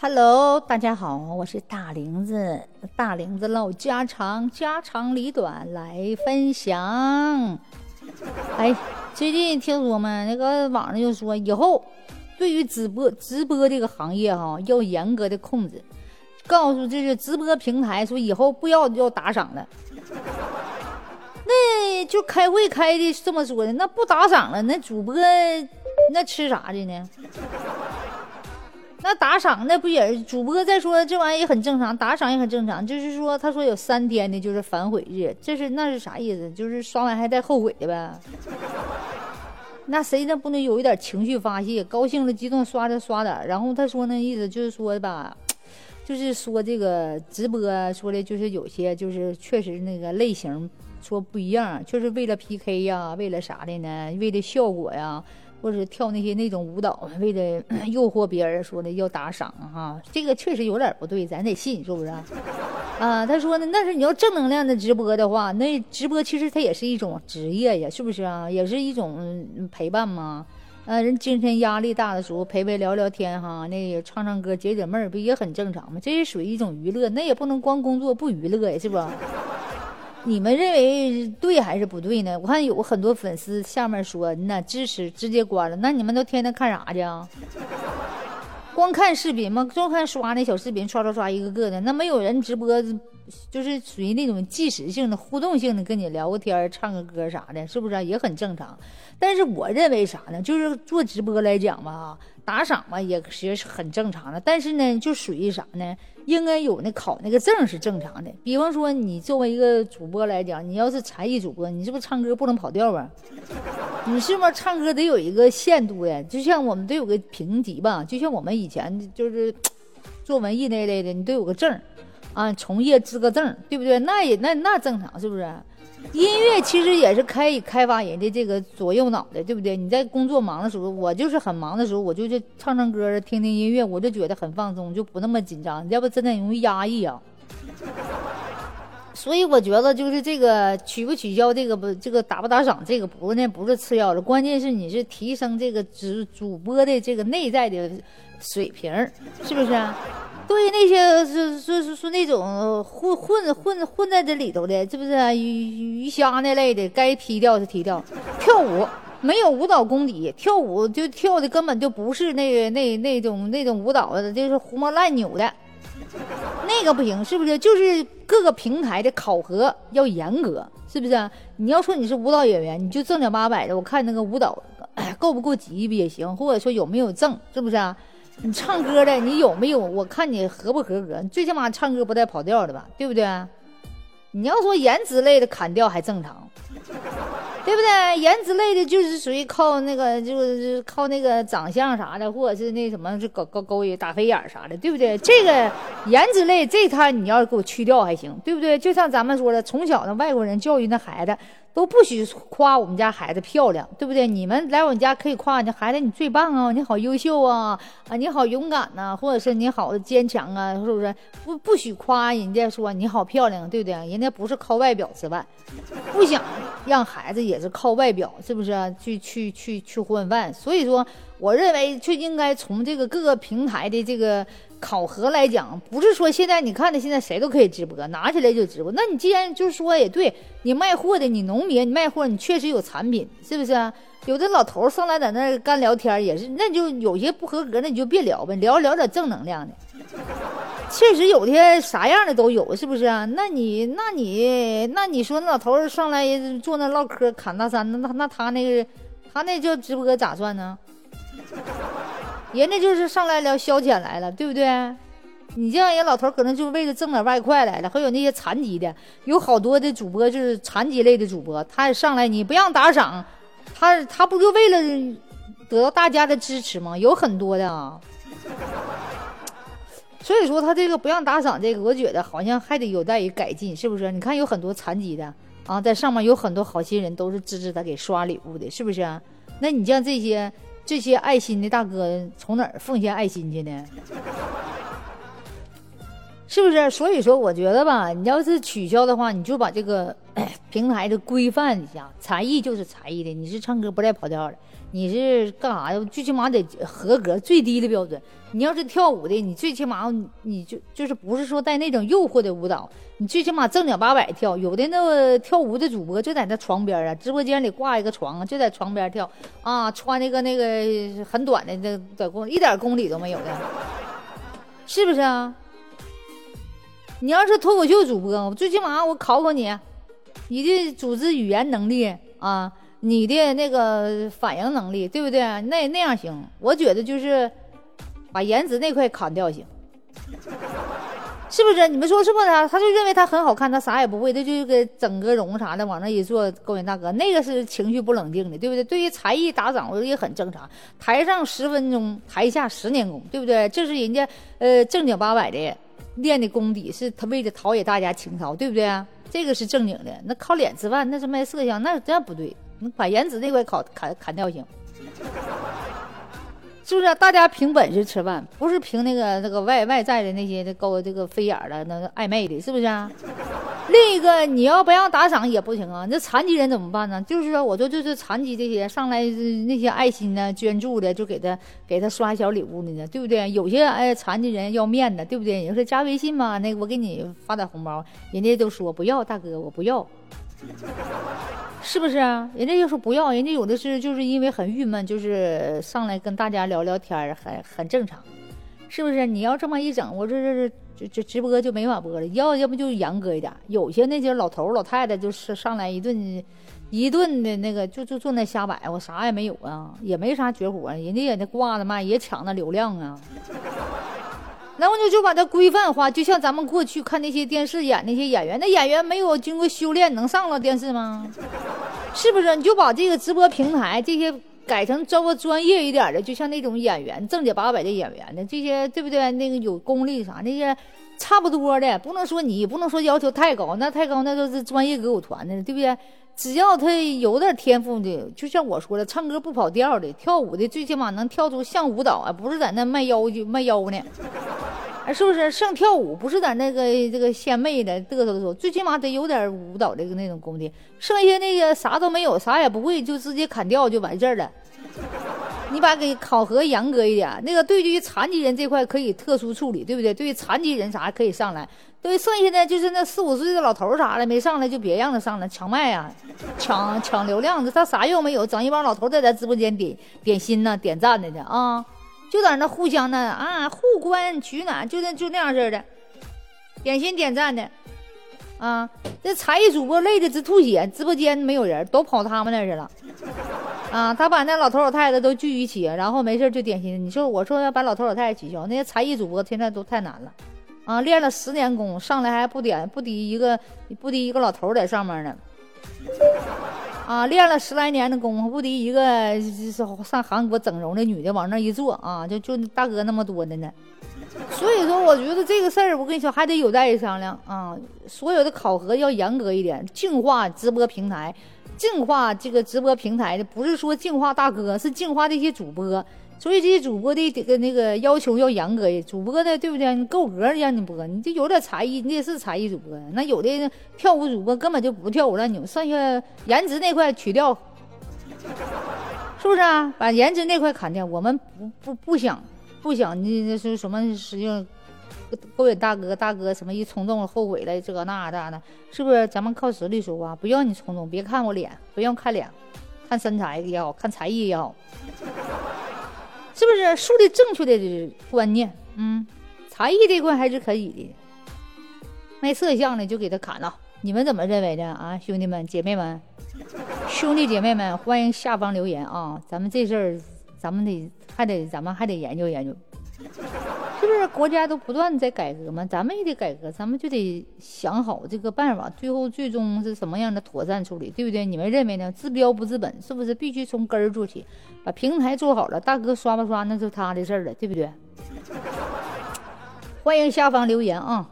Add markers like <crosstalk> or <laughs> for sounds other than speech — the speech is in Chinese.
Hello，大家好，我是大玲子，大玲子唠家常，家长里短来分享。<laughs> 哎，最近听说嘛，那个网上就说以后对于直播直播这个行业哈，要严格的控制，告诉这个直播平台说以后不要要打赏了。<laughs> 那就开会开的这么说的，那不打赏了，那主播那吃啥的呢？那打赏那不也是主播再说这玩意儿也很正常，打赏也很正常。就是说，他说有三天的就是反悔日，这是那是啥意思？就是刷完还带后悔的呗。<laughs> 那谁那不能有一点情绪发泄？高兴了激动刷着刷点。然后他说那意思就是说吧，就是说这个直播说的就是有些就是确实那个类型说不一样，就是为了 PK 呀，为了啥的呢？为了效果呀。或者跳那些那种舞蹈，为了 <clears throat> 诱惑别人，说的要打赏哈，这个确实有点不对，咱得信是不是？啊，他说呢，那是你要正能量的直播的话，那直播其实它也是一种职业呀，是不是啊？也是一种陪伴嘛。啊，人精神压力大的时候陪陪聊聊天哈，那唱唱歌解解闷儿不也很正常吗？这是属于一种娱乐，那也不能光工作不娱乐呀，是不？你们认为对还是不对呢？我看有很多粉丝下面说，那支持直接关了。那你们都天天看啥去啊？光看视频吗？就看刷那小视频，刷刷刷一个个的。那没有人直播，就是属于那种即时性的、互动性的，跟你聊个天、唱个歌啥的，是不是也很正常？但是我认为啥呢？就是做直播来讲吧，打赏吧也其实是很正常的。但是呢，就属于啥呢？应该有那考那个证是正常的。比方说，你作为一个主播来讲，你要是才艺主播，你是不是唱歌不能跑调啊？你是不是唱歌得有一个限度呀？就像我们都有个评级吧，就像我们以前就是做文艺那类的，你都有个证啊，从业资格证，对不对？那也那那正常，是不是？音乐其实也是可以开发人的这个左右脑的，对不对？你在工作忙的时候，我就是很忙的时候，我就去唱唱歌，听听音乐，我就觉得很放松，就不那么紧张。要不真的容易压抑啊。所以我觉得就是这个取不取消这个不这个打不打赏这个不那不是次要的，关键是你是提升这个主主播的这个内在的水平，是不是啊？对那些是是是是那种混混混混在这里头的，是不是鱼鱼虾那类的？该踢掉就踢掉。跳舞没有舞蹈功底，跳舞就跳的根本就不是那个那那种那种舞蹈的，就是胡毛乱扭的，那个不行，是不是？就是各个平台的考核要严格，是不是？你要说你是舞蹈演员，你就正经八百的，我看那个舞蹈够不够级别也行，或者说有没有证，是不是啊？你唱歌的，你有没有？我看你合不合格？最起码唱歌不带跑调的吧，对不对？你要说颜值类的砍掉还正常，对不对？颜值类的就是属于靠那个，就是靠那个长相啥的，或者是那什么，就搞搞勾引、打飞眼啥的，对不对？这个颜值类这他你要给我去掉还行，对不对？就像咱们说的，从小的外国人教育那孩子。都不许夸我们家孩子漂亮，对不对？你们来我们家可以夸你孩子，你最棒啊，你好优秀啊，啊，你好勇敢呐，或者是你好坚强啊，是不是？不不许夸人家说你好漂亮，对不对？人家不是靠外表吃饭，不想让孩子也是靠外表，是不是？去去去去混饭。所以说，我认为就应该从这个各个平台的这个。考核来讲，不是说现在你看的，现在谁都可以直播，拿起来就直播。那你既然就是说也对，你卖货的，你农民，你卖货，你确实有产品，是不是啊？有的老头上来在那干聊天也是，那就有些不合格，那你就别聊呗，聊聊点正能量的。确实有的啥样的都有，是不是啊？那你那你那你说那老头上来坐那唠嗑侃大山，那那他那个他那叫直播咋算呢？<laughs> 人家就是上来聊消遣来了，对不对？你这样人老头可能就是为了挣点外快来了。还有那些残疾的，有好多的主播就是残疾类的主播，他也上来你不让打赏，他他不就为了得到大家的支持吗？有很多的啊。所以说他这个不让打赏，这个我觉得好像还得有待于改进，是不是？你看有很多残疾的啊，在上面有很多好心人都是支持他给刷礼物的，是不是？那你像这些。这些爱心的大哥从哪儿奉献爱心去呢？是不是？所以说，我觉得吧，你要是取消的话，你就把这个平台的规范一下。才艺就是才艺的，你是唱歌不带跑调的，你是干啥呀？最起码得合格，最低的标准。你要是跳舞的，你最起码你就就是不是说带那种诱惑的舞蹈，你最起码正经八百跳。有的那个跳舞的主播就在那床边啊，直播间里挂一个床，就在床边跳啊，穿那个那个很短的那短裤，一点功底都没有的，是不是啊？你要是脱口秀主播，最起码我考考你，你的组织语言能力啊。你的那个反应能力，对不对？那那样行，我觉得就是把颜值那块砍掉行，是不是？你们说是不是？他就认为他很好看，他啥也不会，他就给整个容啥的往那一坐，勾引大哥，那个是情绪不冷静的，对不对？对于才艺打赏，我也很正常。台上十分钟，台下十年功，对不对？这是人家呃正经八百的练的功底，是他为了陶冶大家情操，对不对？这个是正经的。那靠脸吃饭，那是卖色相，那那不对。你把颜值那块砍砍砍掉行，是不是？大家凭本事吃饭，不是凭那个那个外外在的那些勾这个飞眼的、那个暧昧的，是不是啊？另一个，你要不让打赏也不行啊。那残疾人怎么办呢？就是说，我说就是残疾这些上来那些爱心呢、捐助的，就给他给他刷小礼物的呢，对不对？有些哎残疾人要面子，对不对？你说加微信嘛，那个我给你发点红包，人家都说不要，大哥我不要。是不是啊？人家就说不要，人家有的是就是因为很郁闷，就是上来跟大家聊聊天很很正常，是不是？你要这么一整，我这这这就这直播就没法播了。要要不就严格一点，有些那些老头老太太就是上来一顿一顿的那个，就就坐那瞎摆，我啥也没有啊，也没啥绝活，人家也那挂着卖，也抢那流量啊。那我就就把它规范化，就像咱们过去看那些电视演那些演员，那演员没有经过修炼能上了电视吗？是不是？你就把这个直播平台这些改成招个专业一点的，就像那种演员正经八百的演员的这些，对不对？那个有功力啥那些差不多的，不能说你不能说要求太高，那太高那都是专业歌舞团的，对不对？只要他有点天赋的，就像我说的，唱歌不跑调的，跳舞的最起码能跳出像舞蹈啊，不是在那卖腰就卖腰呢，<laughs> 是不是？像跳舞不是在那个这个献媚的嘚瑟的时候，最起码得有点舞蹈的那种功底。剩下那个啥都没有，啥也不会，就直接砍掉就完事儿了。<laughs> 你把给考核严格一点，那个对于残疾人这块可以特殊处理，对不对？对于残疾人啥可以上来。对，剩下的就是那四五岁的老头啥的没上来，就别让他上来抢麦啊，抢 <laughs> 抢流量的，他啥用没有？整一帮老头在咱直播间点点心呢，点赞的呢啊，就在那互相的啊，互关取暖，就那就那样式的，点心点赞的啊。这才艺主播累的直吐血，直播间没有人，都跑他们那去了啊。他把那老头老太太都聚一起，然后没事就点心。你说我说要把老头老太太取消，那些才艺主播现在都太难了。啊，练了十年功，上来还不点不敌一个不敌一个老头在上面呢。啊，练了十来年的功夫，不敌一个上韩国整容的女的往那一坐啊，就就大哥那么多的呢。所以说，我觉得这个事儿，我跟你说还得有待商量啊。所有的考核要严格一点，净化直播平台，净化这个直播平台的，不是说净化大哥，是净化这些主播。所以这些主播的这个那个要求要严格一点，主播的对不对？你够格让你播，你这有点才艺，你也是才艺主播。那有的跳舞主播根本就不跳舞了，你们剩下颜值那块取掉，是不是啊？把颜值那块砍掉，我们不不不想不想你那是什么使用勾引大哥，大哥什么一冲动后悔了这个那的的，是不是？咱们靠实力说话，不要你冲动，别看我脸，不用看脸，看身材也好看才艺也好。是不是树立正确的观念？嗯，才艺这块还是可以的。卖色相的就给他砍了。你们怎么认为的啊，兄弟们、姐妹们、兄弟姐妹们，欢迎下方留言啊！咱们这事儿，咱们得还得，咱们还得研究研究。是不是国家都不断在改革嘛？咱们也得改革，咱们就得想好这个办法，最后最终是什么样的妥善处理，对不对？你们认为呢？治标不治本，是不是必须从根儿做起？把平台做好了，大哥刷不刷那是他的事儿了，对不对？欢迎下方留言啊！